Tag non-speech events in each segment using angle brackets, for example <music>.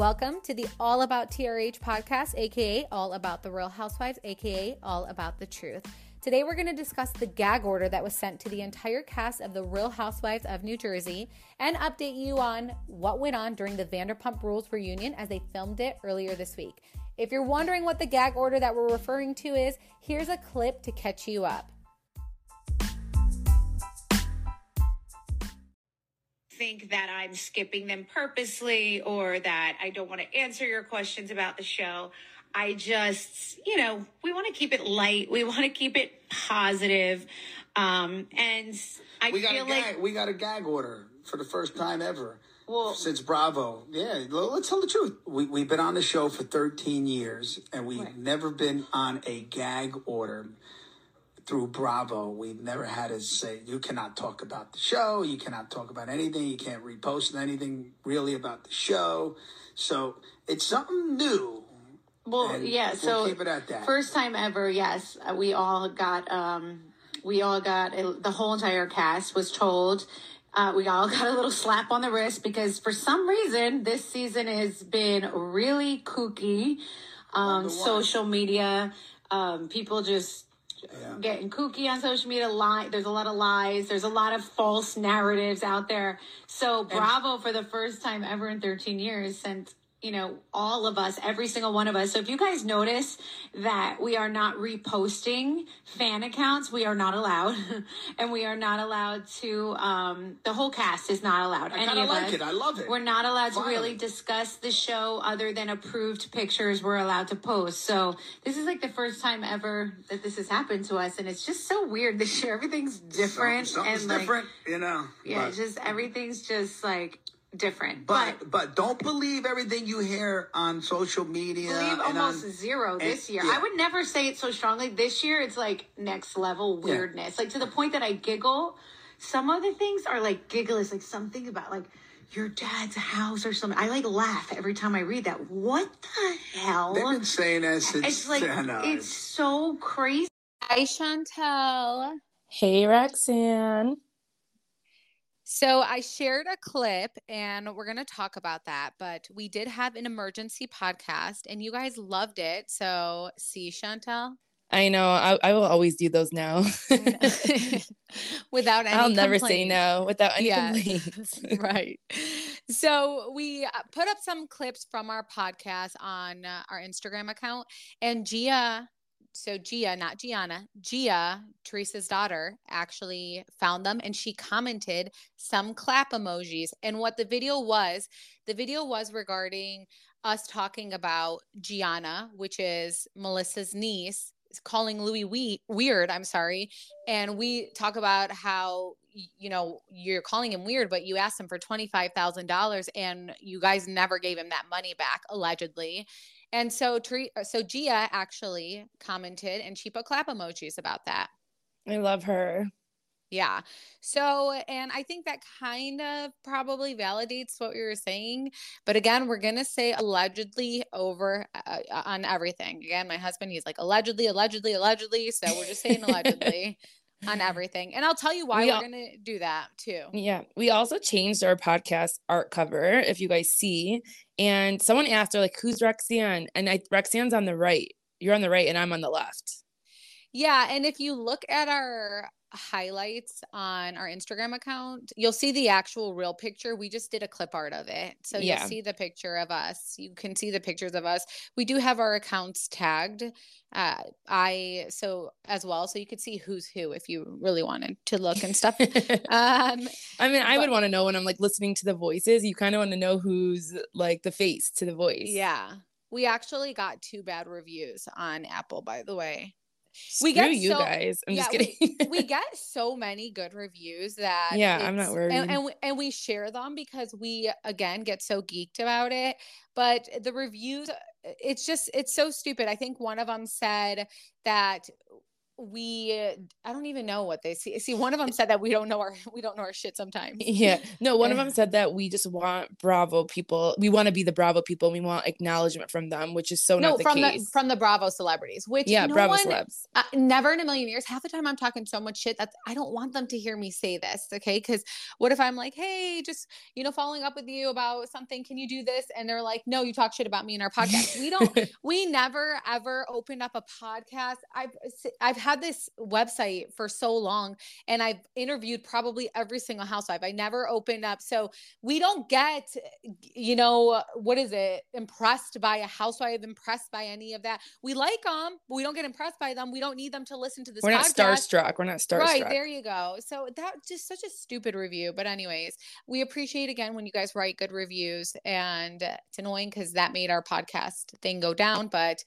Welcome to the All About TRH podcast, aka All About the Real Housewives, aka All About the Truth. Today, we're going to discuss the gag order that was sent to the entire cast of The Real Housewives of New Jersey and update you on what went on during the Vanderpump Rules reunion as they filmed it earlier this week. If you're wondering what the gag order that we're referring to is, here's a clip to catch you up. Think that I'm skipping them purposely or that I don't want to answer your questions about the show. I just, you know, we want to keep it light. We want to keep it positive. Um, and I we got feel a gag, like we got a gag order for the first time ever. Well- since Bravo, yeah. Let's tell the truth. We we've been on the show for 13 years, and we've Right. never been on a gag order through Bravo. We've never had to say you cannot talk about the show, you cannot talk about anything, you can't repost anything really about the show. So it's something new. Well, And yeah. we'll So keep it at that. First time ever. Yes, uh, we all got. um We all got the whole entire cast was told. Uh, we all <laughs> got a little slap on the wrist because for some reason this season has been really kooky. Um, social media, um, people just Yeah. getting kooky on social media. Lie, there's a lot of lies. There's a lot of false narratives out there. So Bravo for the first time ever in 13 years sent you know all of us, every single one of us. So if you guys notice that we are not reposting fan accounts, we are not allowed, <laughs> and we are not allowed to. Um, the whole cast is not allowed. I kinda like us. it. I love it. We're not allowed to really discuss the show other than approved pictures we're allowed to post. So this is like the first time ever that this has happened to us, and it's just so weird this year. Everything's different Some- Something's and like different, you know. yeah, just everything's just like different. But But, but don't believe everything you hear on social media. believe and almost on, zero this year. yeah. I would never say it so strongly. This year, it's like next level weirdness, like to the point that I giggle. Some of the things are like giggle is like something about like your dad's house or something. I like laugh every time I read that. What the hell? They've been saying that since it's like I it's so crazy. Hi, Shantel. Hey, Roxanne. So I shared a clip and we're going to talk about that, but we did have an emergency podcast and you guys loved it. So, see, Shantel, I know. I, I will always do those now. <laughs> <laughs> without any I'll never say no without any Yeah. complaints. <laughs> right. So we uh, put up some clips from our podcast on uh, our Instagram account, and Gia, so Gia, not Gianna, Gia, Teresa's daughter, actually found them, and she commented some clap emojis. And what the video was, the video was regarding us talking about Gianna, which is Melissa's niece, calling Luis we- weird. I'm sorry, and we talk about how you know you're calling him weird but you asked him for $25,000 and you guys never gave him that money back allegedly and so so Gia actually commented and she put clap emojis about that. I love her. yeah. So and I think that kind of probably validates what we were saying but again we're going to say allegedly over uh, on everything. Again my husband he's like allegedly allegedly allegedly so we're just saying <laughs> allegedly on everything. And I'll tell you why We are going to do that too. Yeah. We also changed our podcast art cover, if you guys see. And someone asked her, like, who's Roxanne? And I Roxanne's on the right. You're on the right, and I'm on the left. Yeah. And if you look at our highlights on our Instagram account, you'll see the actual real picture. We just did a clip art of it. So Yeah. you'll see the picture of us. You can see the pictures of us. We do have our accounts tagged. Uh, I so as well, so you could see who's who if you really wanted to look and stuff. <laughs> um, I mean, I But- would want to know when I'm like listening to the voices. You kind of want to know who's like the face to the voice. yeah, we actually got two bad reviews on Apple, by the way. Screw We get you so- guys. I'm just yeah, we- kidding. we <laughs> get so many good reviews that Yeah, I'm not worried. and, and, we, and we share them because we again get so geeked about it but the reviews it's just it's so stupid i think one of them said that we i don't even know what they see. See one of them said that we don't know our <laughs> we don't know our shit sometimes. Yeah. No one of them said that we just want bravo people we want to be the bravo people we want acknowledgement from them which is so no, not the from case. the from the bravo celebrities which yeah no bravo one, celebs. uh, never in a million years half the time i'm talking so much shit that i don't want them to hear me say this okay? Because what if i'm like hey just you know following up with you about something can you do this? And they're like no you talk shit about me in our podcast. We don't <laughs> we never ever opened up a podcast. I've i've had this website for so long and I've interviewed probably every single housewife. I never opened up. So we don't get, you know, what is it, impressed by a housewife, impressed by any of that. We like them, but we don't get impressed by them. We don't need them to listen to this. We're podcast. not starstruck. We're not starstruck. Right. There you go. So that just such a stupid review. But, anyways, we appreciate again when you guys write good reviews. And it's annoying because that made our podcast thing go down. But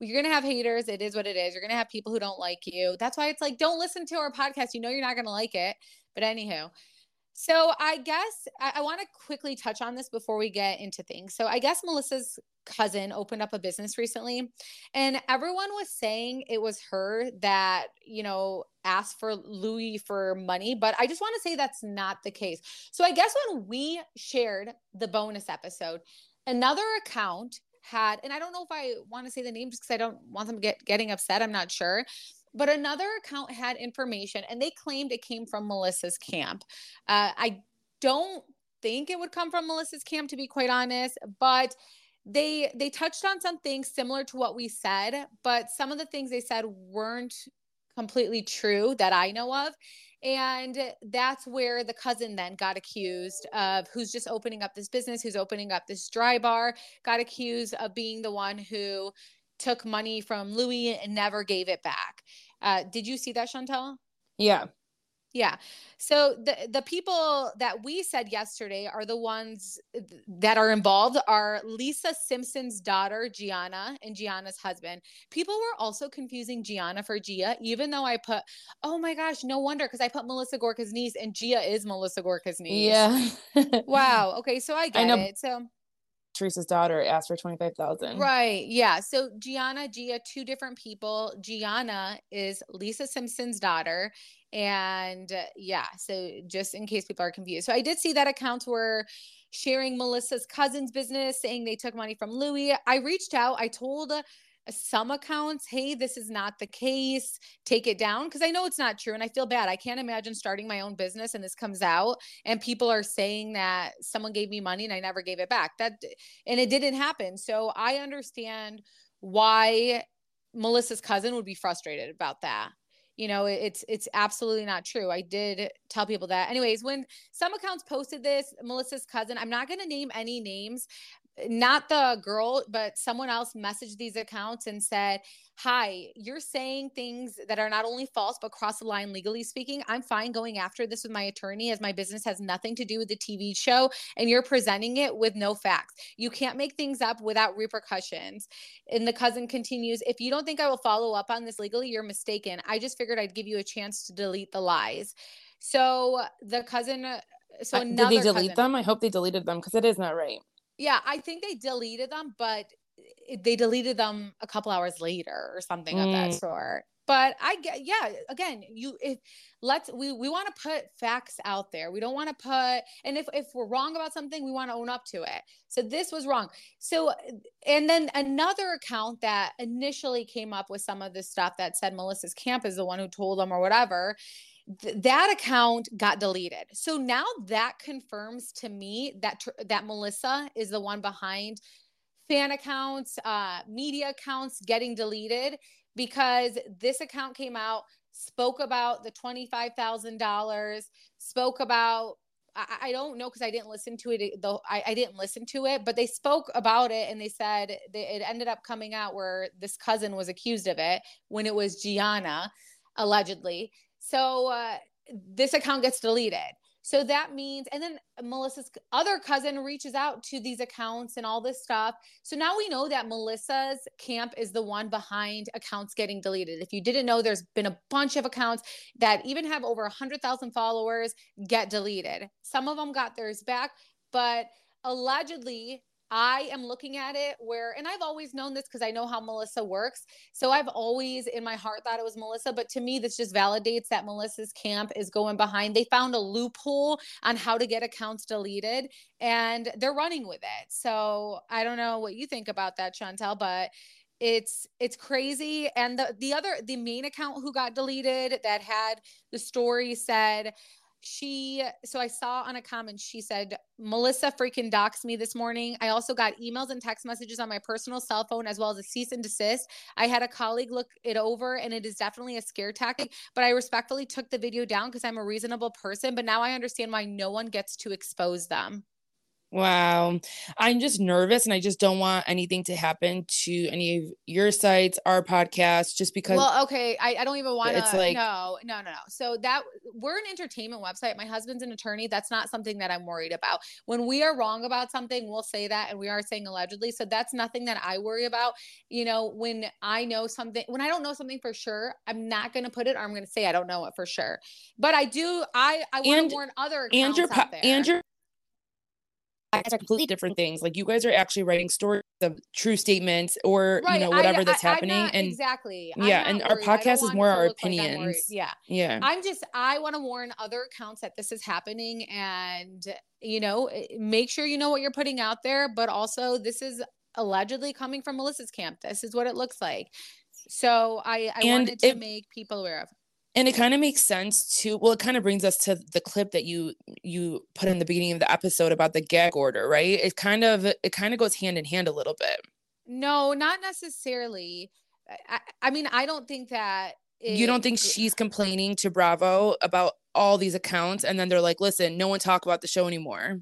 you're going to have haters. It is what it is. You're going to have people who don't like you. That's why it's like, don't listen to our podcast. You know, you're not going to like it. But anywho, so I guess I, I want to quickly touch on this before we get into things. So I guess Melissa's cousin opened up a business recently and everyone was saying it was her that, you know, asked for Luis for money, but I just want to say that's not the case. So I guess when we shared the bonus episode, another account had, and I don't know if I want to say the name just because I don't want them get getting upset. I'm not sure. But another account had information and they claimed it came from Melissa's camp. Uh, I don't think it would come from Melissa's camp, to be quite honest, but they they touched on some things similar to what we said, but some of the things they said weren't completely true that I know of. And that's where the cousin then got accused of who's just opening up this business, who's opening up this dry bar, got accused of being the one who took money from Luis and never gave it back. Uh, did you see that, Shantel? Yeah. Yeah. So the the people that we said yesterday are the ones that are involved are Lisa Simpson's daughter Gianna and Gianna's husband. People were also confusing Gianna for Gia, even though I put, oh my gosh, no wonder because I put Melissa Gorga's niece and Gia is Melissa Gorga's niece. Yeah. <laughs> wow. Okay. So I get I know. it. So Teresa's daughter asked for 25,000. Right. Yeah. So Gianna, Gia, two different people. Gianna is Lisa Simpson's daughter. And uh, yeah, so just in case people are confused. So I did see that accounts were sharing Melissa's cousin's business, saying they took money from Luis. I reached out, I told some accounts, hey, this is not the case, take it down. Cause I know it's not true. And I feel bad. I can't imagine starting my own business and this comes out and people are saying that someone gave me money and I never gave it back. That, and it didn't happen. So I understand why Melissa's cousin would be frustrated about that you know it's it's absolutely not true i did tell people that anyways when some accounts posted this melissa's cousin i'm not going to name any names not the girl, but someone else messaged these accounts and said, Hi, you're saying things that are not only false, but cross the line legally speaking. I'm fine going after this with my attorney as my business has nothing to do with the TV show and you're presenting it with no facts. You can't make things up without repercussions. And the cousin continues, If you don't think I will follow up on this legally, you're mistaken. I just figured I'd give you a chance to delete the lies. So the cousin, so uh, did they delete cousin, them? I hope they deleted them because it is not right. Yeah, I think they deleted them, but they deleted them a couple hours later or something mm. of that mm. sort. But I get, yeah, again, you, if let's, we, we want to put facts out there. We don't want to put, and if, if we're wrong about something, we want to own up to it. So this was wrong. So, and then another account that initially came up with some of this stuff that said Melissa's camp is the one who told them or whatever th- that account got deleted. So now that confirms to me that tr- that Melissa is the one behind fan accounts, uh, media accounts getting deleted because this account came out, spoke about the twenty five thousand dollars, spoke about I, don't know because I didn't listen to it though I, I didn't listen to it, but they spoke about it and they said it ended up coming out where this cousin was accused of it when it was Gianna allegedly. So uh, this account gets deleted. So that means, and then Melissa's other cousin reaches out to these accounts and all this stuff. So now we know that Melissa's camp is the one behind accounts getting deleted. If you didn't know, there's been a bunch of accounts that even have over 100,000 followers get deleted. Some of them got theirs back, but allegedly, I am looking at it where, and I've always known this because I know how Melissa works. So I've always in my heart thought it was Melissa, but to me, this just validates that Melissa's camp is going behind. They found a loophole on how to get accounts deleted and they're running with it. So I don't know what you think about that, Shantel, but it's it's crazy and the the other the main account who got deleted that had the story said she so i saw on a comment she said melissa freaking doxed me this morning. I also got emails and text messages on my personal cell phone as well as a cease and desist. I had a colleague look it over and it is definitely a scare tactic but i respectfully took the video down because i'm a reasonable person but now i understand why no one gets to expose them Wow. I'm just nervous and I just don't want anything to happen to any of your sites, our podcast, just because. Well, okay. I, I don't even want to. It's like, no, no, no, no. So that we're an entertainment website. My husband's an attorney. That's not something that I'm worried about. When we are wrong about something, we'll say that and we are saying allegedly. So that's nothing that I worry about. You know, when I know something, when I don't know something for sure, I'm not going to put it or I'm going to say I don't know it for sure. But I do, I, I want to warn other accounts and your, po- and your are completely different things. Like you guys are actually writing stories of true statements or right. you know whatever I, that's I, happening. Not, and exactly, yeah, and our podcast is more our opinions. Like yeah, yeah. I'm just I want to warn other accounts that this is happening, and you know, eh, make sure you know what you're putting out there. But also, this is allegedly coming from Melissa's camp. This is what it looks like. So I, I wanted to it, make people aware of and it kind of makes sense to well it kind of brings us to the clip that you you put in the beginning of the episode about the gag order right? It kind of it kind of goes hand in hand a little bit. No not necessarily. I, I mean i don't think that it, you don't think she's complaining to bravo about all these accounts and then they're like listen no one talk about the show anymore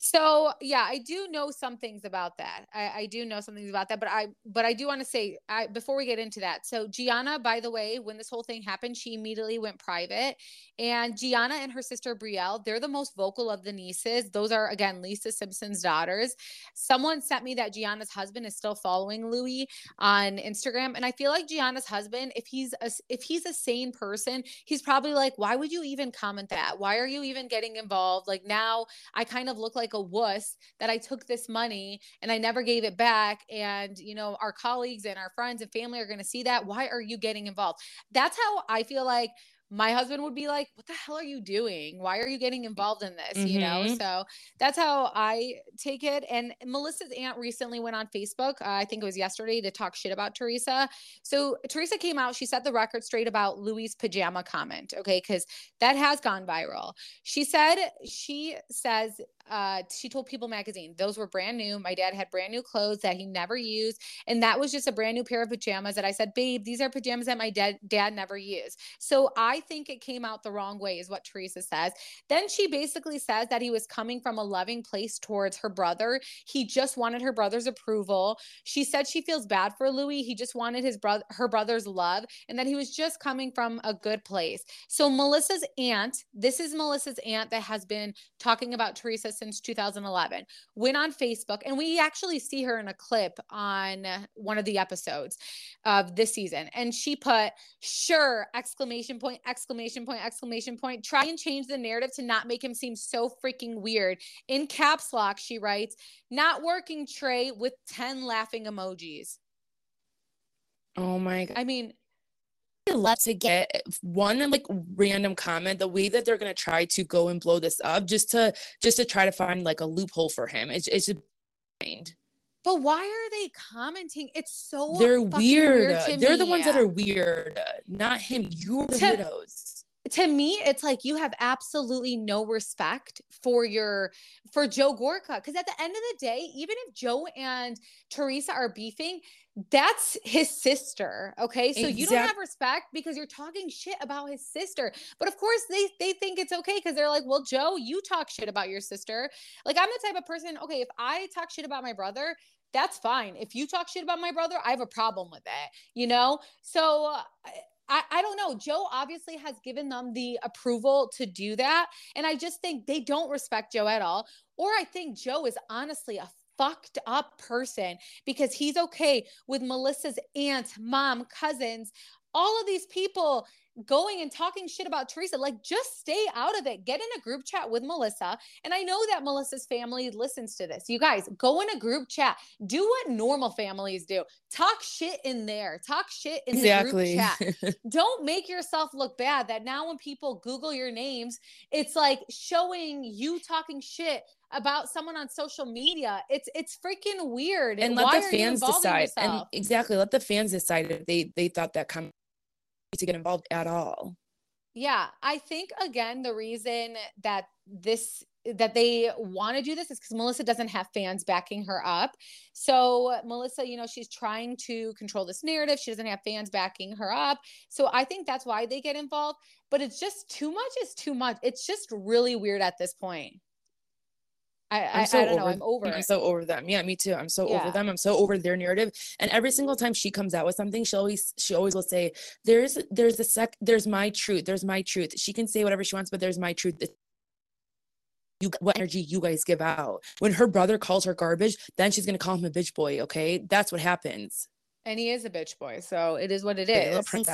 so yeah, I do know some things about that. I, I do know some things about that, but I but I do want to say I, before we get into that. So Gianna, by the way, when this whole thing happened, she immediately went private. And Gianna and her sister Brielle, they're the most vocal of the nieces. Those are again Lisa Simpson's daughters. Someone sent me that Gianna's husband is still following Luis on Instagram, and I feel like Gianna's husband, if he's a if he's a sane person, he's probably like, why would you even comment that? Why are you even getting involved? Like now, I kind of look like like a wuss that I took this money and I never gave it back. And, you know, our colleagues and our friends and family are going to see that. Why are you getting involved? That's how I feel like my husband would be like, What the hell are you doing? Why are you getting involved in this? Mm-hmm. You know, mm-hmm. so that's how I take it. And Melissa's aunt recently went on Facebook, uh, I think it was yesterday, to talk shit about Teresa. So Teresa came out, she set the record straight about Luis' pajama comment, okay, because that has gone viral. She said, She says, uh, she told People Magazine those were brand new. My dad had brand new clothes that he never used, and that was just a brand new pair of pajamas that I said, "Babe, these are pajamas that my dad dad never used." So I think it came out the wrong way, is what Teresa says. Then she basically says that he was coming from a loving place towards her brother. He just wanted her brother's approval. She said she feels bad for Luis. He just wanted his brother, her brother's love, and that he was just coming from a good place. So Melissa's aunt, this is Melissa's aunt that has been talking about Teresa since 2011, went on Facebook, and we actually see her in a clip on one of the episodes of this season. And she put, sure, exclamation point, exclamation point, exclamation point. Try and change the narrative to not make him seem so freaking weird. In caps lock, she writes, not working Trey with 10 laughing emojis. Oh my God. I mean, love to get eh, one like random comment the way that they're gonna try to go and blow this up just to just to try to find like a loophole for him. It's it's mind. But why are they commenting? It's so they're weird, weird they're me. the ones that are weird not him you're the to, weirdos to me it's like you have absolutely no respect for your for joe gorga because at the end of the day even if joe and teresa are beefing that's his sister okay? So exactly. you don't have respect because you're talking shit about his sister. But of course they they think it's okay because they're like well joe you talk shit about your sister. Like i'm the type of person okay if i talk shit about my brother that's fine. If you talk shit about my brother i have a problem with that you know? So uh, I, I don't know. Joe obviously has given them the approval to do that. And I just think they don't respect Joe at all. Or I think Joe is honestly a fucked up person because he's okay with Melissa's aunt, mom, cousins all of these people going and talking shit about Teresa. Like, just stay out of it. Get in a group chat with Melissa. And I know that Melissa's family listens to this. You guys go in a group chat. Do what normal families do. Talk shit in there. Talk shit in exactly. the group chat. <laughs> Don't make yourself look bad. That now when people Google your names, it's like showing you talking shit about someone on social media. It's it's freaking weird. And let Why the fans decide. Yourself? And exactly, let the fans decide if they they thought that come to get involved at all. Yeah, I think again the reason that this that they want to do this is because Melissa doesn't have fans backing her up. So Melissa, you know, she's trying to control this narrative. She doesn't have fans backing her up. So I think that's why they get involved. But it's just too much is too much. It's just really weird at this point. I, I'm so I, don't over, know. I'm over. I'm so over them. Yeah, me too. I'm so yeah. over them. I'm so over their narrative. And every single time she comes out with something, she always she always will say, "There's there's a sec. There's my truth. There's my truth." She can say whatever she wants, but there's my truth. You what energy you guys give out. When her brother calls her garbage, then she's gonna call him a bitch boy. Okay, that's what happens. And he is a bitch boy, so it is what it is. Some,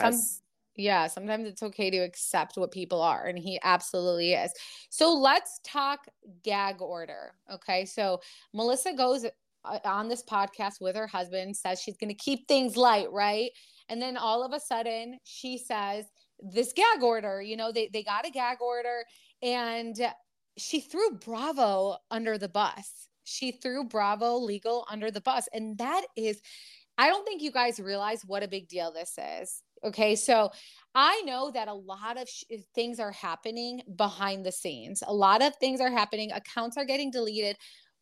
yeah, sometimes it's okay to accept what people are, and he absolutely is. So let's talk gag order. Okay. So Melissa goes uh, on this podcast with her husband, says she's going to keep things light, right? And then all of a sudden, she says, This gag order, you know, they, they got a gag order, and she threw Bravo under the bus. She threw Bravo legal under the bus. And that is, I don't think you guys realize what a big deal this is. Okay. So I know that a lot of sh- eh, things are happening behind the scenes. A lot of things are happening. Accounts are getting deleted.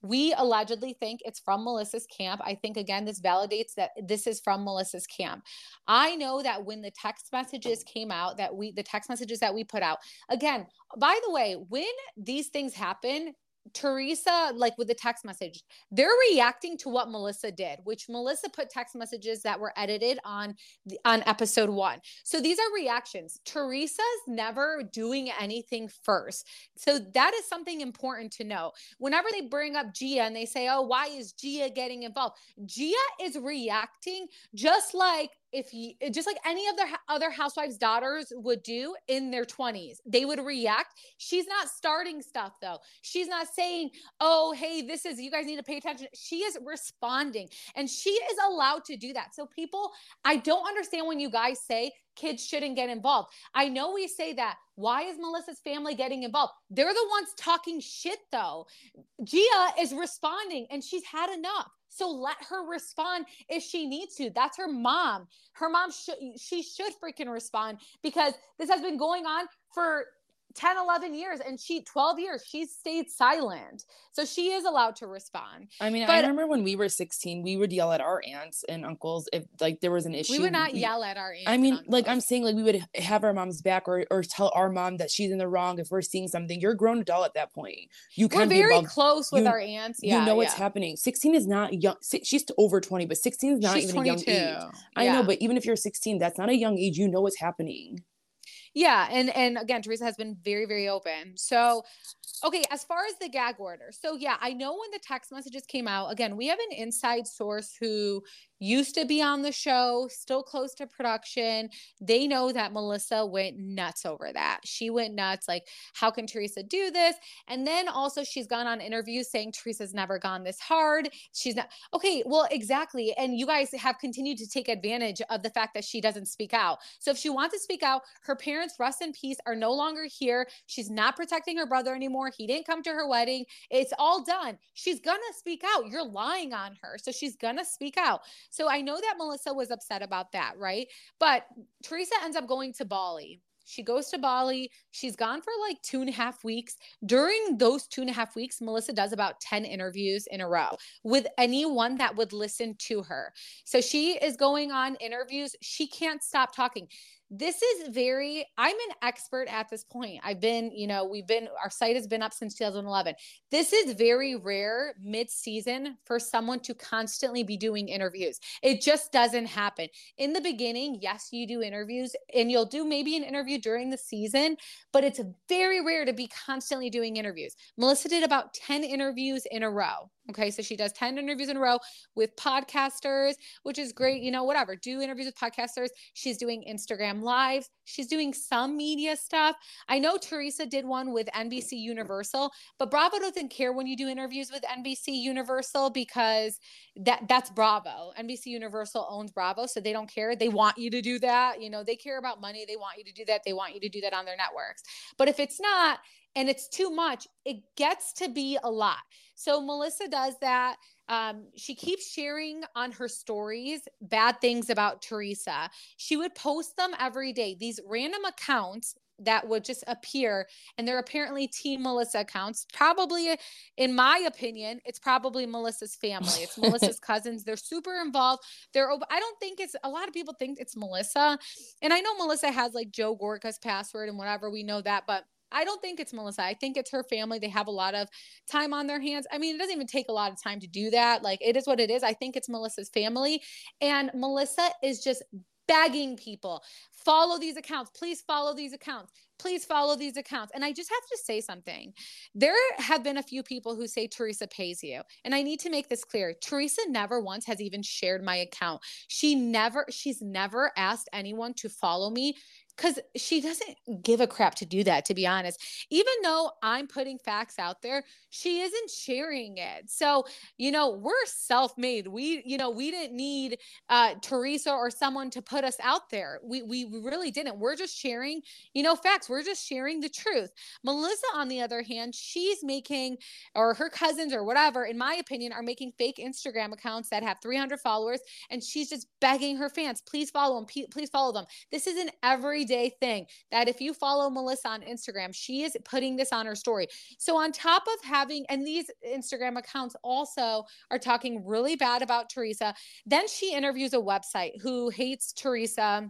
We allegedly think it's from Melissa's camp. I think, again, this validates that this is from Melissa's camp. I know that when the text messages came out, that we, the text messages that we put out, again, by the way, when these things happen, Teresa, like with the text message, they're reacting to what Melissa did, which Melissa put text messages that were edited on the, on episode one. So these are reactions. Teresa's never doing anything first. So that is something important to know. Whenever they bring up Gia and they say, "Oh, why is Gia getting involved?" Gia is reacting just like if you just like any of the other housewives daughters would do in their 20s they would react. She's not starting stuff though. She's not saying oh hey this is you guys need to pay attention. She is responding and she is allowed to do that. So people i don't understand when you guys say kids shouldn't get involved. I know we say that why is melissa's family getting involved? They're the ones talking shit though. Gia is responding and she's had enough so let her respond if she needs to. That's her mom. Her mom should she should freaking respond because this has been going on for 10 11 years and she 12 years she stayed silent. So she is allowed to respond. I mean but, i remember when we were 16 we would yell at our aunts and uncles if like there was an issue. we would not we, yell at our aunts i mean like i'm saying like we would have our mom's back or, or tell our mom that she's in the wrong if we're seeing something. You're a grown adult at that point. You can we're very close with you, our aunts. yeah you know what's yeah. happening. 16 is not young she's over 20 but 16 is not she's even 22. a young age. i yeah. know but even if you're 16 that's not a young age. You know what's happening yeah and and again teresa has been very very open. So okay as far as the gag order so yeah i know when the text messages came out again we have an inside source who used to be on the show, still close to production. They know that Melissa went nuts over that. She went nuts, like, how can Teresa do this? And then also, she's gone on interviews saying Teresa's never gone this hard. She's not, okay, well, exactly. And you guys have continued to take advantage of the fact that she doesn't speak out. So if she wants to speak out, her parents, rest in peace, are no longer here. She's not protecting her brother anymore. He didn't come to her wedding. It's all done. She's gonna speak out. You're lying on her. So she's gonna speak out. So I know that Melissa was upset about that, right? But Teresa ends up going to Bali. She goes to Bali. She's gone for like two and a half weeks. During those two and a half weeks, Melissa does about 10 interviews in a row with anyone that would listen to her. So she is going on interviews. She can't stop talking this is very i'm an expert at this point. I've been you know we've been our site has been up since 2011 this is very rare mid-season for someone to constantly be doing interviews. It just doesn't happen. In the beginning yes you do interviews and you'll do maybe an interview during the season but it's very rare to be constantly doing interviews. Melissa did about 10 interviews in a row Okay. So she does 10 interviews in a row with podcasters, which is great. You know, whatever, do interviews with podcasters. She's doing Instagram lives. She's doing some media stuff. I know Teresa did one with NBC Universal, but Bravo doesn't care when you do interviews with NBC Universal because that that's Bravo. NBC Universal owns Bravo, so they don't care. They want you to do that. You know, they care about money. They want you to do that. They want you to do that on their networks. But if it's not, and it's too much, it gets to be a lot. So Melissa does that. Um, she keeps sharing on her stories bad things about Teresa. She would post them every day, these random accounts that would just appear and they're apparently team melissa accounts probably in my opinion it's probably melissa's family it's melissa's <laughs> cousins they're super involved they're i don't think it's a lot of people think it's melissa and i know melissa has like joe Gorga's password and whatever we know that but I don't think it's Melissa. I think it's her family. They have a lot of time on their hands. I mean, it doesn't even take a lot of time to do that. Like, it is what it is. I think it's Melissa's family. And Melissa is just begging people follow these accounts. Please follow these accounts. Please follow these accounts. And I just have to say something. There have been a few people who say Teresa pays you. And I need to make this clear. Teresa never once has even shared my account. She never, she's never asked anyone to follow me because she doesn't give a crap to do that, to be honest. Even though I'm putting facts out there, she isn't sharing it. So, you know, we're self made. We, you know, we didn't need uh, Teresa or someone to put us out there. We, we really didn't. We're just sharing, you know, facts. We're just sharing the truth. Melissa, on the other hand, she's making, or her cousins or whatever, in my opinion, are making fake Instagram accounts that have 300 followers. And she's just begging her fans, please follow them. Please follow them. This is an every everyday thing that if you follow Melissa on Instagram, she is putting this on her story. So, on top of having, and these Instagram accounts also are talking really bad about Teresa, then she interviews a website who hates Teresa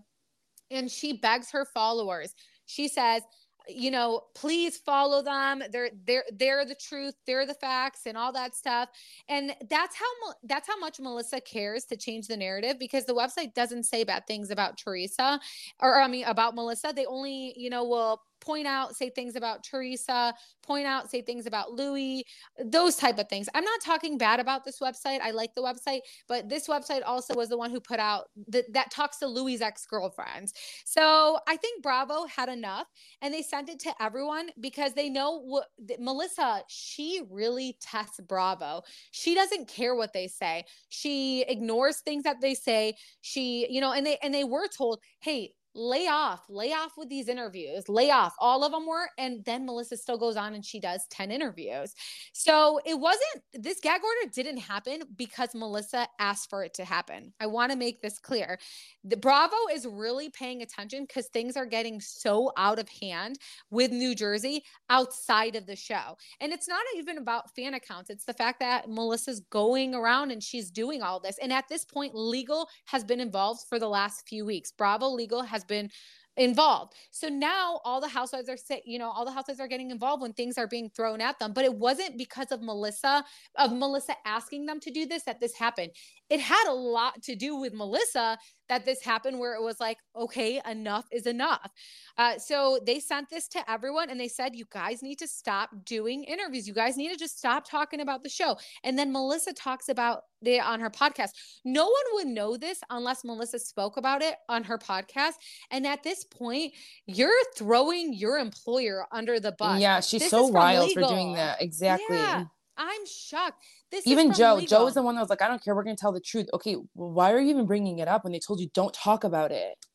and she begs her followers. She says, you know please follow them. They're they're they're the truth they're the facts and all that stuff. And that's how that's how much melissa cares to change the narrative because the website doesn't say bad things about teresa or i mean about melissa. They only you know will point out, say things about Teresa, point out, say things about Luis, those type of things. I'm not talking bad about this website. I like the website, but this website also was the one who put out that that talks to Luis' ex-girlfriends. So I think Bravo had enough and they sent it to everyone because they know what Melissa, she really tests Bravo. She doesn't care what they say. She ignores things that they say. She, you know, and they and they were told, hey, lay off, lay off with these interviews, lay off. All of them were. And then Melissa still goes on and she does 10 interviews. So it wasn't, this gag order didn't happen because Melissa asked for it to happen. I want to make this clear. The Bravo is really paying attention because things are getting so out of hand with New Jersey outside of the show. And it's not even about fan accounts, it's the fact that Melissa's going around and she's doing all this. And at this point, legal has been involved for the last few weeks. Bravo legal has has been involved. So now all the housewives are say, you know, all the housewives are getting involved when things are being thrown at them. But it wasn't because of Melissa, of Melissa asking them to do this that this happened. It had a lot to do with Melissa that this happened where it was like, okay, enough is enough. Uh, so they sent this to everyone and they said, you guys need to stop doing interviews. You guys need to just stop talking about the show. And then Melissa talks about it on her podcast. No one would know this unless Melissa spoke about it on her podcast. And at this point, you're throwing your employer under the bus. Yeah, she's this so wild legal. for doing that. Exactly. Yeah. I'm shocked. This even Joe. Legal. Joe is the one that was like, "I don't care. We're gonna tell the truth." Okay, well, why are you even bringing it up when they told you don't talk about it?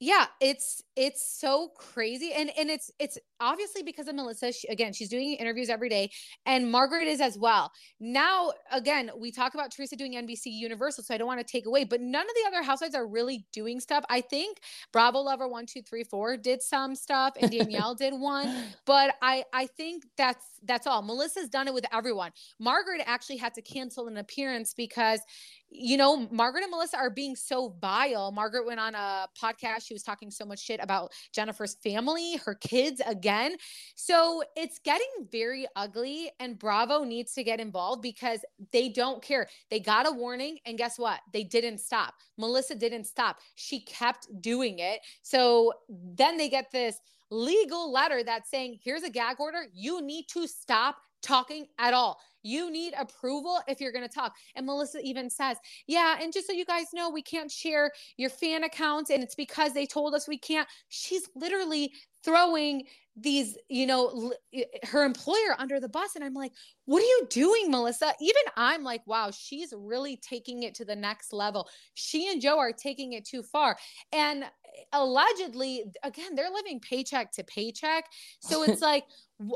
Yeah it's it's so crazy and and it's it's obviously because of melissa she, again she's doing interviews every day and margaret is as well. Now again we talk about teresa doing nbc universal so i don't want to take away but none of the other housewives are really doing stuff. I think bravo lover one two three four did some stuff and danielle did one <laughs> but i i think that's that's all. Melissa's done it with everyone. Margaret actually had to cancel an appearance because you know, Margaret and Melissa are being so vile. Margaret went on a podcast. She was talking so much shit about Jennifer's family, her kids again. So it's getting very ugly, and Bravo needs to get involved because they don't care. They got a warning, and guess what? They didn't stop. Melissa didn't stop. She kept doing it. So then they get this legal letter that's saying, here's a gag order. You need to stop talking at all. You need approval if you're going to talk. And Melissa even says, Yeah. And just so you guys know, we can't share your fan accounts. And it's because they told us we can't. She's literally throwing these, you know, her employer under the bus. And I'm like, What are you doing, Melissa? Even I'm like, Wow, she's really taking it to the next level. She and Joe are taking it too far. And eh, allegedly, again, they're living paycheck to paycheck. So <laughs> it's like,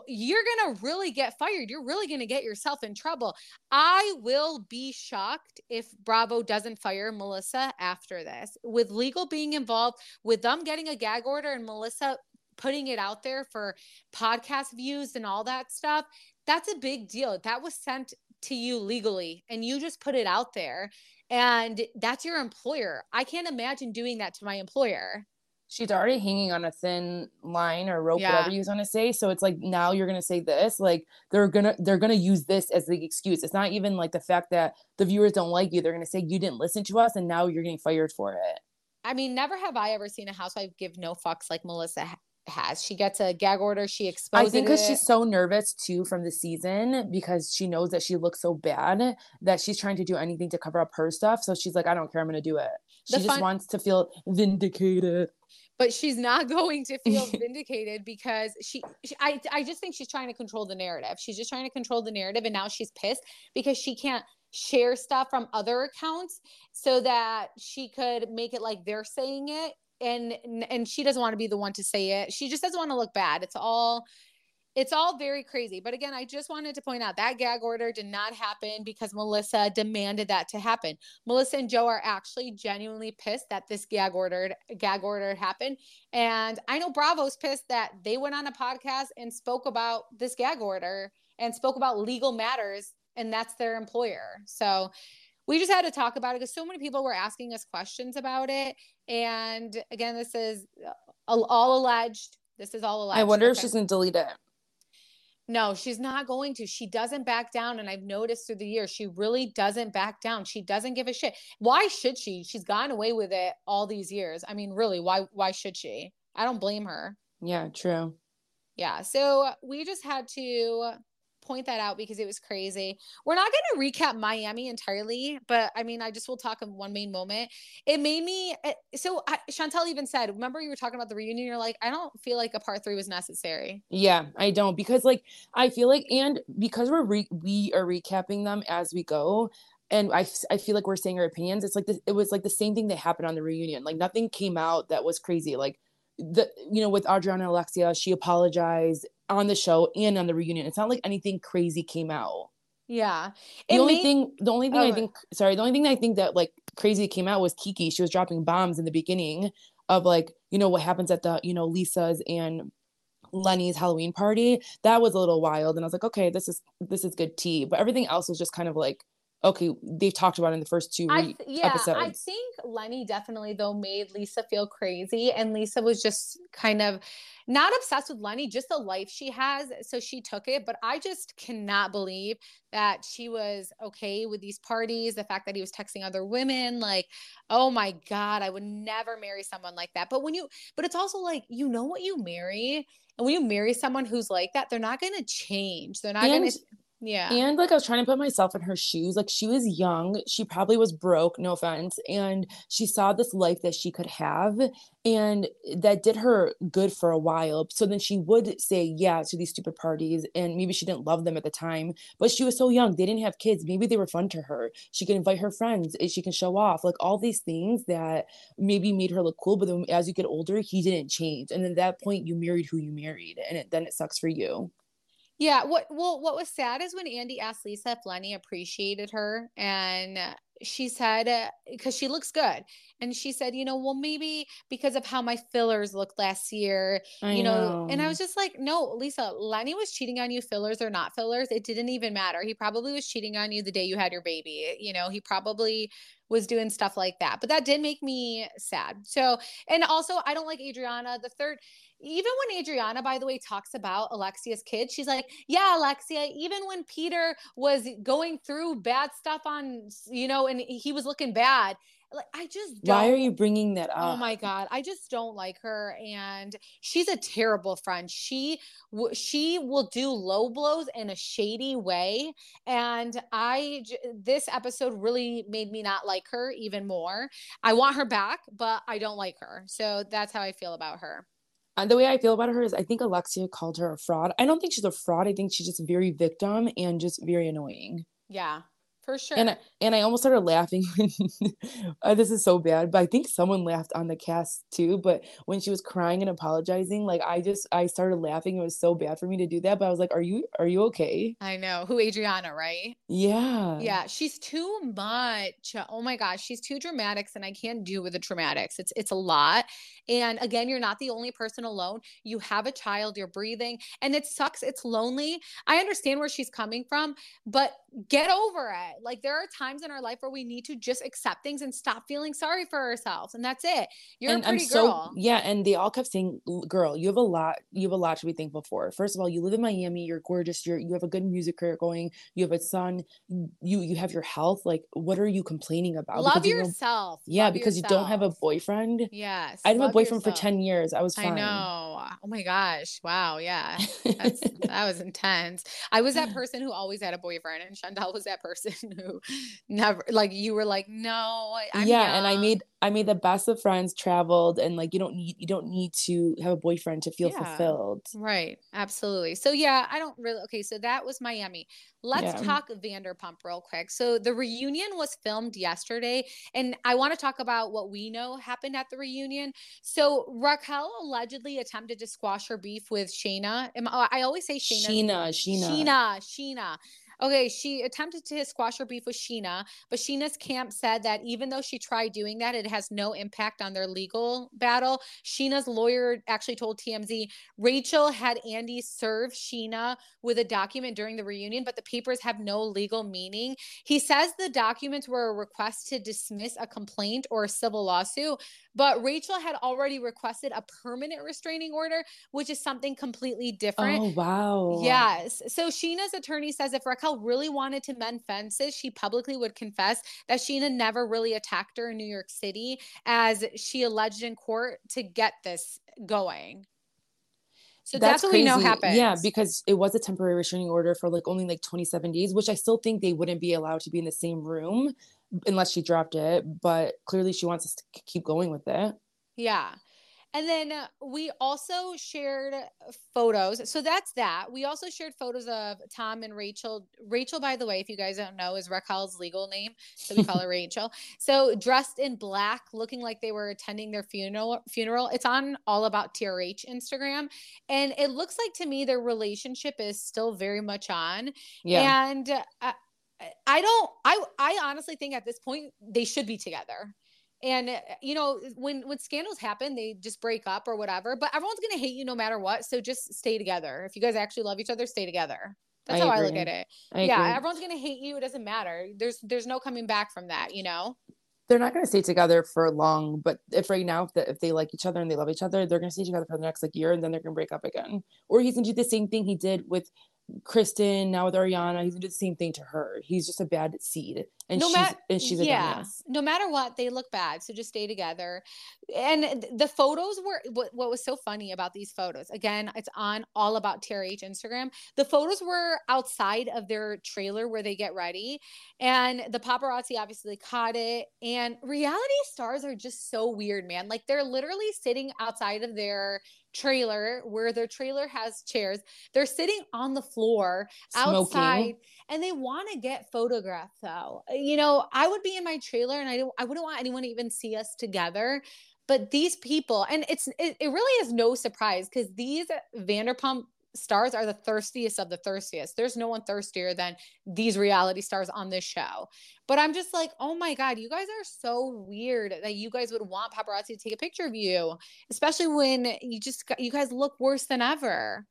you're going to really get fired. You're really going to get yourself in trouble. I will be shocked if Bravo doesn't fire Melissa after this. With legal being involved, with them getting a gag order and Melissa putting it out there for podcast views and all that stuff, that's a big deal. That was sent to you legally and you just put it out there and that's your employer. I can't imagine doing that to my employer she's already hanging on a thin line or rope, yeah. whatever you want to say. So it's like now you're gonna say this, like they're gonna they're gonna use this as the excuse. It's not even like the fact that the viewers don't like you. They're gonna say you didn't listen to us, and now you're getting fired for it. I mean, never have I ever seen a housewife give no fucks like Melissa has. She gets a gag order. She exposes. I think because she's so nervous too from the season because she knows that she looks so bad that she's trying to do anything to cover up her stuff. So she's like, I don't care. I'm going to do it. She the just wants to feel vindicated but she's not going to <laughs> feel vindicated because she, she, I, I just think she's trying to control the narrative. She's just trying to control the narrative. And now she's pissed because she can't share stuff from other accounts so that she could make it like they're saying it. And, and she doesn't want to be the one to say it. She just doesn't want to look bad. It's all, it's all very crazy. But again, I just wanted to point out that gag order did not happen because Melissa demanded that to happen. Melissa and Joe are actually genuinely pissed that this gag ordered gag order happened. And I know Bravo's pissed that they went on a podcast and spoke about this gag order and spoke about legal matters, and that's their employer. So we just had to talk about it because so many people were asking us questions about it. And again, this is uh, all alleged. This is all alleged. I wonder okay. if she's gonna delete it. No, she's not going to. She doesn't back down. And I've noticed through the years, she really doesn't back down. She doesn't give a shit. Why should she? She's gotten away with it all these years. I mean, really, why why should she? I don't blame her. Yeah, true. Yeah. So we just had to point that out because it was crazy. We're not going to recap Miami entirely, but I mean, I just will talk in one main moment. It made me eh, so. I, Shantel even said, "Remember you were talking about the reunion? You're like, I don't feel like a part three was necessary." Yeah, I don't because like I feel like, and because we're re- we are recapping them as we go. And I, I feel like we're saying our opinions. It's like the, it was like the same thing that happened on the reunion. Like nothing came out that was crazy. Like the you know with Adriana Alexia, she apologized on the show and on the reunion. It's not like anything crazy came out. Yeah. The it only thing, the only thing oh. I think, sorry, the only thing I think that like crazy came out was Kiki. She was dropping bombs in the beginning of like, you know, what happens at the, you know, Lisa's and Lenny's Halloween party. That was a little wild. And I was like, okay, this is, this is good tea. But everything else was just kind of like, okay, they've talked about in the first two I, yeah, episodes. I think Lenny definitely though made Lisa feel crazy, and Lisa was just kind of not obsessed with Lenny, just the life she has. So she took it. But I just cannot believe that she was okay with these parties, the fact that he was texting other women. Like, oh my God, I would never marry someone like that. But when you, but it's also like, you know what you marry. And when you marry someone who's like that, they're not going to change. They're not going to yeah. And like I was trying to put myself in her shoes. Like she was young. She probably was broke, no offense. And she saw this life that she could have. And that did her good for a while. So then she would say yeah to these stupid parties. And maybe she didn't love them at the time, but she was so young. They didn't have kids. Maybe they were fun to her. She could invite her friends. Eh, she can show off. Like all these things that maybe made her look cool. But then as you get older, he didn't change. And at that point, you married who you married. And it, then it sucks for you. Yeah. What well, what was sad is when Andy asked Lisa if Lenny appreciated her, and she said because uh, she looks good and she said you know well maybe because of how my fillers looked last year I you know. know. and i was just like no lisa lenny was cheating on you fillers or not fillers it didn't even matter he probably was cheating on you the day you had your baby you know he probably was doing stuff like that but that did make me sad so and also i don't like adriana the third even when Adriana, by the way, talks about Alexia's kids, she's like, Yeah, Alexia, even when Peter was going through bad stuff on, you know, and he was looking bad, like I just why are you bringing that oh up? Oh my god, I just don't like her, and she's a terrible friend. She she will do low blows in a shady way, and I this episode really made me not like her even more. I want her back, but I don't like her, so that's how I feel about her. And the way I feel about her is I think Alexia called her a fraud. I don't think she's a fraud. I think she's just very victim and just very annoying. Yeah for sure. And and I almost started laughing <laughs> uh, this is so bad, but I think someone laughed on the cast too. But when she was crying and apologizing, like I just I started laughing. It was so bad for me to do that, but I was like, "Are you are you okay?" I know who Adriana, right? Yeah, yeah. She's too much. Oh my gosh, she's too dramatics, and I can't do with the dramatics. It's it's a lot. And again, you're not the only person alone. You have a child. You're breathing, and it sucks. It's lonely. I understand where she's coming from, but get over it. Like there are times in our life where we need to just accept things and stop feeling sorry for ourselves. And that's it. You're and a pretty I'm so, girl. Yeah. And they all kept saying, girl, you have a lot, you have a lot to be thankful for. First of all, you live in Miami, you're gorgeous, you're you have a good music career going, you have a son, you you have your health. Like, what are you complaining about? Love because yourself. You yeah, love because yourself. you don't have a boyfriend. Yes. I had a boyfriend yourself. for 10 years. I was fine. I know. Ah, oh my gosh. Wow. Yeah. <laughs> that was intense. I was that <laughs> person who always had a boyfriend and Shantel was that person who <laughs> never like you were like no I'm yeah young. and i made i made the best of friends traveled and like you don't need you don't need to have a boyfriend to feel yeah, fulfilled right absolutely so yeah i don't really okay so that was miami let's yeah. talk vanderpump real quick so the reunion was filmed yesterday and i want to talk about what we know happened at the reunion so raquel allegedly attempted to squash her beef with Scheana. I always say Scheana. Scheana. Scheana. Scheana. Okay, she attempted to squash her beef with Scheana, but Scheana's camp said that even though she tried doing that, it has no impact on their legal battle. Scheana's lawyer actually told TMZ Rachel had Andy serve Scheana with a document during the reunion, but the papers have no legal meaning. He says the documents were a request to dismiss a complaint or a civil lawsuit, but Rachel had already requested a permanent restraining order, which is something completely different. Oh, wow. Yes. So Scheana's attorney says if Raquel really wanted to mend fences, she publicly would confess that Scheana never really attacked her in New York City, as she alleged in court to get this going. So that's, that's what crazy. we know happened. Yeah, because it was a temporary restraining order for like only like 27 days, which I still think they wouldn't be allowed to be in the same room unless she dropped it. But clearly she wants us to keep going with it. Yeah. And then uh, we also shared photos. So that's that. We also shared photos of Tom and Rachel. Rachel, by the way, if you guys don't know, is Raquel's legal name. So we call her <laughs> Rachel. So dressed in black, looking like they were attending their funeral funeral. It's on all about TRH Instagram. And it looks like to me their relationship is still very much on. Yeah. And uh, I don't I I honestly think at this point they should be together. And you know when when scandals happen they just break up or whatever but everyone's gonna hate you no matter what. So just stay together. If you guys actually love each other stay together. That's I how agree. i look at it. I yeah agree. everyone's gonna hate you. It doesn't matter. There's there's no coming back from that you know? They're not going to stay together for long but if right now if, the, if they like each other and they love each other they're going to stay together for the next like year and then they're going to break up again. Or he's going to do the same thing he did with Kristen, now with Ariana, he's gonna do the same thing to her. He's just a bad seed. And no she's ma- and she's a yeah, dumbass. No matter what, they look bad. So just stay together. And the photos were what, what was so funny about these photos. Again, it's on all about TRH Instagram. The photos were outside of their trailer where they get ready. And the paparazzi obviously caught it. And reality stars are just so weird, man. Like they're literally sitting outside of their trailer where their trailer has chairs. They're sitting on the floor Smoking. outside and they want to get photographed though. You know, I would be in my trailer and I don't I wouldn't want anyone to even see us together. But these people, and it's it, it really is no surprise because these Vanderpump stars are the thirstiest of the thirstiest. There's no one thirstier than these reality stars on this show. But I'm just like, oh my God, you guys are so weird that you guys would want paparazzi to take a picture of you, especially when you just, you guys look worse than ever.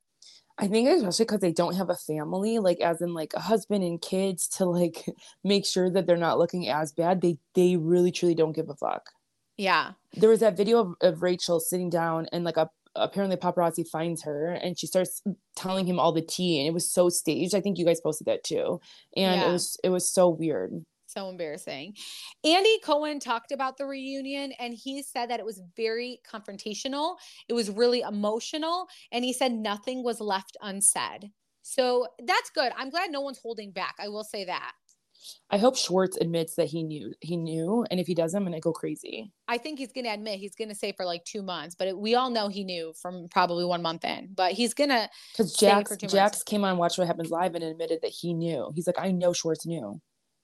I think especially because they don't have a family, like as in like a husband and kids to like <laughs> make sure that they're not looking as bad. They they really truly don't give a fuck. Yeah. There was that video of, of Rachel sitting down and like a apparently paparazzi finds her and she starts telling him all the tea and it was so staged. I think you guys posted that too. And yeah. it was it was so weird so embarrassing. Andy Cohen talked about the reunion and he said that it was very confrontational. It was really emotional. And he said nothing was left unsaid. So that's good. I'm glad no one's holding back. I will say that. I hope Schwartz admits that he knew. He knew, and if he doesn't, I'm gonna go crazy. I think he's gonna admit. He's gonna say for like two months, but it, we all know he knew from probably one month in. But he's gonna because Jax Jax came on Watch What Happens Live and admitted that he knew. He's like, I know Schwartz knew.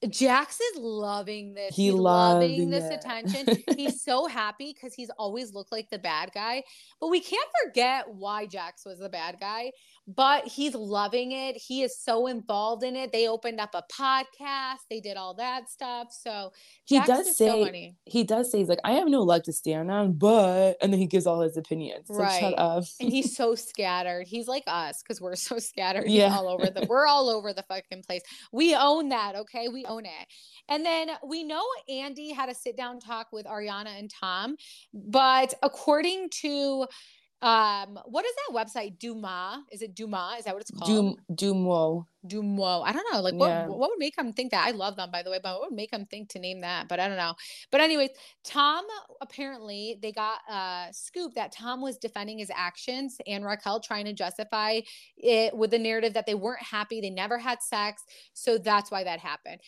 Jax is loving this. He he's loving this it. attention. <laughs> he's so happy because he's always looked like the bad guy. But we can't forget why Jax was the bad guy but he's loving it. He is so involved in it. They opened up a podcast. They did all that stuff. So he does say so he does say he's like, I have no leg to stand on, but and then he gives all his opinions. So right. shut up. and he's <laughs> so scattered. He's like us because we're so scattered. Yeah. He's all over the we're all over the fucking place. We own that. Okay. We own it. And then we know Andy had a sit down talk with Ariana and Tom, but according to um what is that website duma is it duma is that what it's called? Dum dumo dumo i don't know like what, yeah. what would make them think that? I love them by the way but what would make them think to name that? But i don't know. But anyways tom apparently they got uh scoop that tom was defending his actions and raquel trying to justify it with the narrative that they weren't happy they never had sex so that's why that happened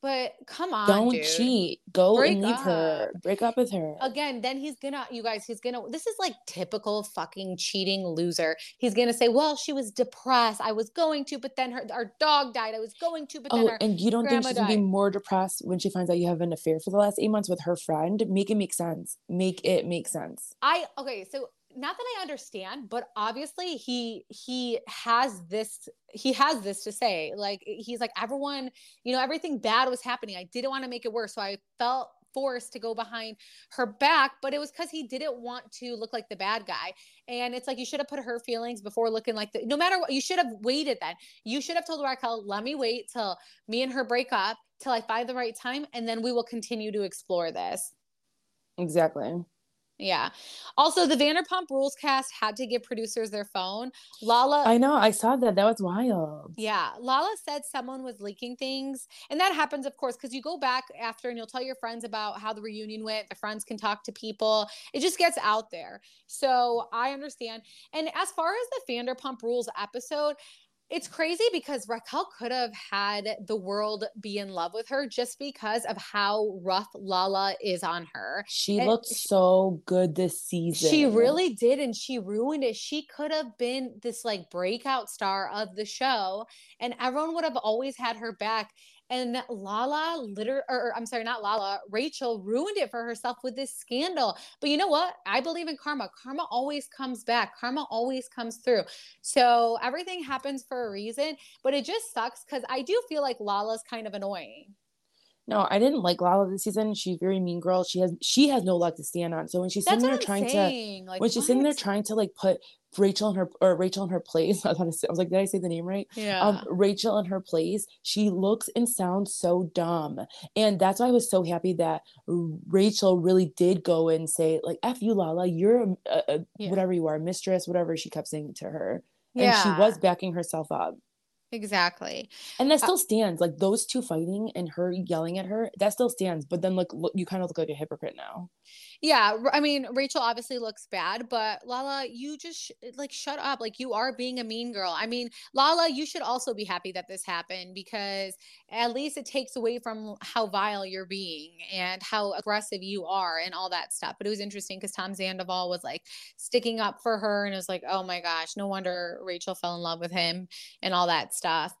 but come on, don't dude. cheat. Go Break and leave up. her. Break up with her. Again, then he's gonna, you guys, he's gonna. This is like typical fucking cheating loser. He's gonna say, "Well, she was depressed. I was going to, but then her our dog died. I was going to, but then oh, and you don't think she's gonna be more depressed when she finds out you have an affair for the last eight months with her friend? Make it make sense. Make it make sense. I okay, so not that I understand, but obviously he he has this he has this to say. Like he's like everyone, you know, everything bad was happening. I didn't want to make it worse, so I felt forced to go behind her back, but it was because he didn't want to look like the bad guy. And it's like you should have put her feelings before looking like the no matter what, you should have waited then. You should have told Raquel, let me wait till me and her break up till I find the right time, and then we will continue to explore this. Exactly. Yeah. Also, the Vanderpump Rules cast had to give producers their phone. Lala. I know. I saw that. That was wild. Yeah. Lala said someone was leaking things. And that happens, of course, because you go back after and you'll tell your friends about how the reunion went. The friends can talk to people. It just gets out there. So I understand. And as far as the Vanderpump Rules episode, it's crazy because Raquel could have had the world be in love with her just because of how rough Lala is on her. She and looked so good this season. She really did. And she ruined it. She could have been this like breakout star of the show, and everyone would have always had her back. And Lala, literally, or, I'm sorry, not Lala, Rachel ruined it for herself with this scandal. But you know what? I believe in karma. Karma always comes back, karma always comes through. So everything happens for a reason. But it just sucks because I do feel like Lala's kind of annoying. No, I didn't like Lala this season. She's very mean girl. She has she has no leg to stand on. So when she's sitting there trying saying. to like, when she's what? sitting there trying to like put Rachel in her or Rachel in her place. <laughs> I, was like, did I say the name right? Yeah. Um, Rachel in her place. She looks and sounds so dumb, and that's why I was so happy that Rachel really did go and say like, "F you, Lala. You're a, a, yeah. whatever you are, mistress, whatever." She kept saying to her, yeah. and she was backing herself up. Exactly. And that uh still uh, stands. Like those two fighting and her yelling at her, that still stands. But then look, look you kind of look like a hypocrite now. Yeah, I mean, Rachel obviously looks bad, but Lala, you just sh- like shut up. Like you are being a mean girl. I mean, Lala, you should also be happy that this happened because at least it takes away from how vile you're being and how aggressive you are and all that stuff. But it was interesting because Tom Sandoval was like sticking up for her and it was like, oh my gosh, no wonder Rachel fell in love with him and all that stuff.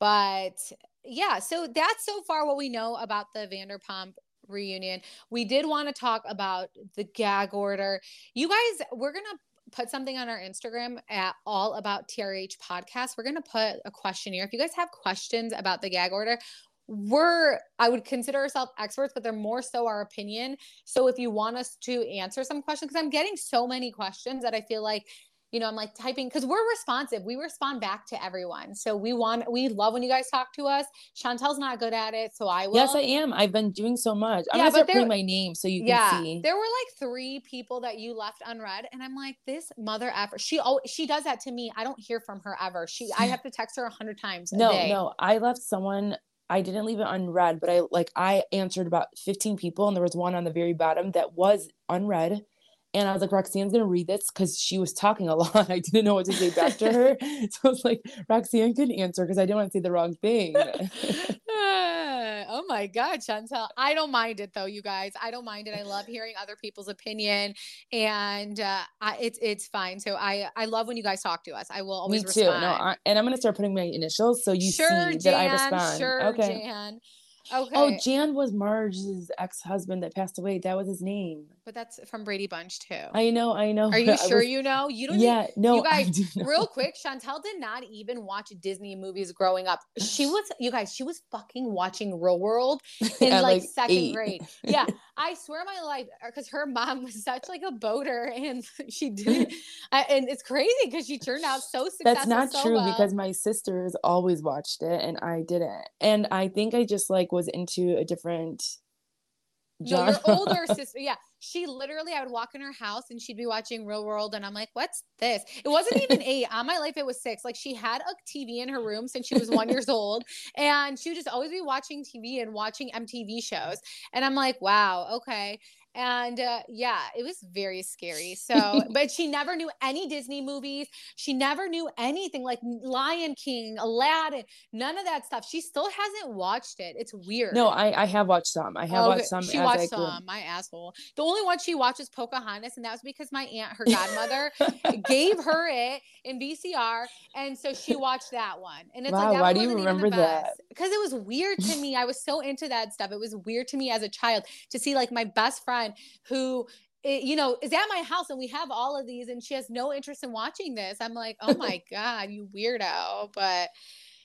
But yeah, so that's so far what we know about the Vanderpump reunion. We did want to talk about the gag order. You guys, we're going to put something on our Instagram at all about TRH podcast. We're going to put a questionnaire. If you guys have questions about the gag order, we're i would consider ourselves experts but they're more so our opinion so if you want us to answer some questions because i'm getting so many questions that i feel like you know i'm like typing because we're responsive we respond back to everyone. So we want we love when you guys talk to us. Shantel's not good at it so i will. Yes i am. I've been doing so much. I'm yeah, gonna start putting my name so you can yeah, see. there were like three people that you left unread and i'm like this mother ever she oh she does that to me. I don't hear from her ever. She i have to text her a hundred times no day. no i left someone I didn't leave it unread, but I like I answered about 15 people and there was one on the very bottom that was unread. And I was like, Roxanne's gonna read this because she was talking a <laughs> lot. I didn't know what to say back to her. <laughs> <laughs> so I was like, Roxanne couldn't answer because I didn't want to say the wrong thing. oh my God, Shantel. I don't mind it though, you guys. I don't mind it. I love hearing other people's opinion and uh, I, it's it's fine. So I I love when you guys talk to us. I will always Me too. Respond. No, I, and I'm gonna start putting my initials so you sure, see Jan, that I respond. Sure, okay. Jan. Oh, okay. Oh, Jan was Marge's ex-husband that passed away. That was his name. But that's from Brady Bunch too. I know, I know. Are <laughs> you sure was, you know? You don't. Yeah, need, no. <laughs> You guys, real quick, Shantel did not even watch Disney movies growing up. She <sighs> was, you guys, she was fucking watching Real World <laughs> in like, like, second eight. grade. Yeah, I swear my life, uh, because her mom was such like a boater, and she did, and it's crazy because she turned out so successful. That's not so true well. because my sisters always watched it, and I didn't. And I think I just like was into a different no, your older <laughs> sister. Yeah. She literally, I would walk in her house and she'd be watching Real World. And I'm like, what's this? It wasn't even <laughs> eight. On my life, it was six. Like she had a TV in her room since she was one years old. And she would just always be watching TV and watching MTV shows. And I'm like, wow, okay and uh, yeah it was very scary. <laughs> So but she never knew any disney movies. She never knew anything like lion king aladdin none of that stuff. She still hasn't watched it. It's weird. No i i have watched some. I have oh, watched some she watched some. My asshole. The only one she watches is pocahontas and that was because my aunt her godmother <laughs> gave her it in vcr and so she watched that one. And it's wow, like why do you remember that? because it was weird to me. I was so into that stuff. It was weird to me as a child to see like my best friend who you know, is at my house and we have all of these and she has no interest in watching this. I'm like, oh my <laughs> God, you weirdo. But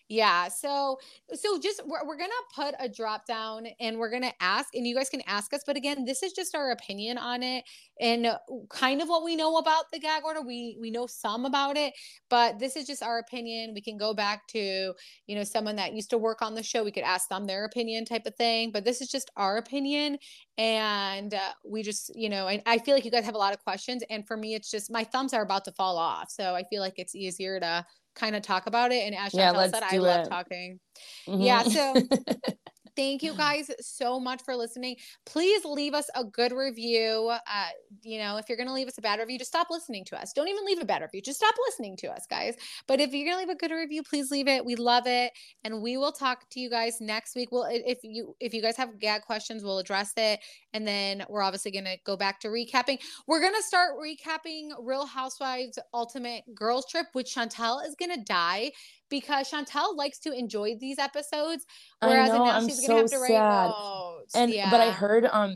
yeah so so just we're, we're gonna put a drop down and we're gonna ask and you guys can ask us but again this is just our opinion on it and kind of what we know about the gag order. We we know some about it but this is just our opinion. We can go back to you know someone that used to work on the show. We could ask them their opinion type of thing but this is just our opinion and uh, we just you know I, I feel like you guys have a lot of questions and for me it's just my thumbs are about to fall off so i feel like it's easier to kind of talk about it. And as yeah, said, I love talking. Mm-hmm. Yeah. So <laughs> thank you guys so much for listening. Please leave us a good review. Uh, you know, if you're going to leave us a bad review, just stop listening to us. Don't even leave a bad review. Just stop listening to us, guys. But if you're going to leave a good review, please leave it. We love it. And we will talk to you guys next week. Well, if you if you guys have gag questions, we'll address it. And then we're obviously going to go back to recapping. We're going to start recapping Real Housewives Ultimate Girls Trip, which Shantel is going to die because Shantel likes to enjoy these episodes, whereas know, now I'm she's so gonna have to write sad. notes. And yeah. but I heard um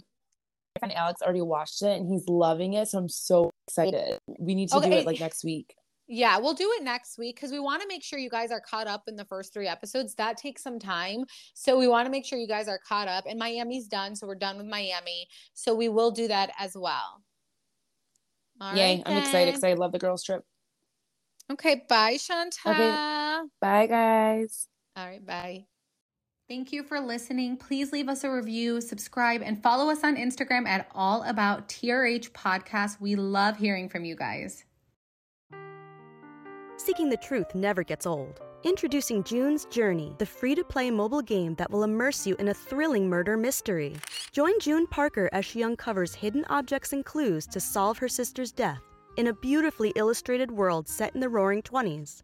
and Alex already watched it and he's loving it, so I'm so excited. We need to okay. do it like next week. Yeah, we'll do it next week because we want to make sure you guys are caught up in the first three episodes. That takes some time. So we want to make sure you guys are caught up. And Miami's done. So we're done with Miami. So we will do that as well. All Yay, right, I'm excited because I love the girls' trip. Okay, bye, Shantel. Okay. Bye, guys. All right, bye. Thank you for listening. Please leave us a review, subscribe, and follow us on Instagram at All About TRH Podcast. We love hearing from you guys. Seeking the truth never gets old. Introducing June's Journey, the free to play mobile game that will immerse you in a thrilling murder mystery. Join June Parker as she uncovers hidden objects and clues to solve her sister's death in a beautifully illustrated world set in the roaring 20s.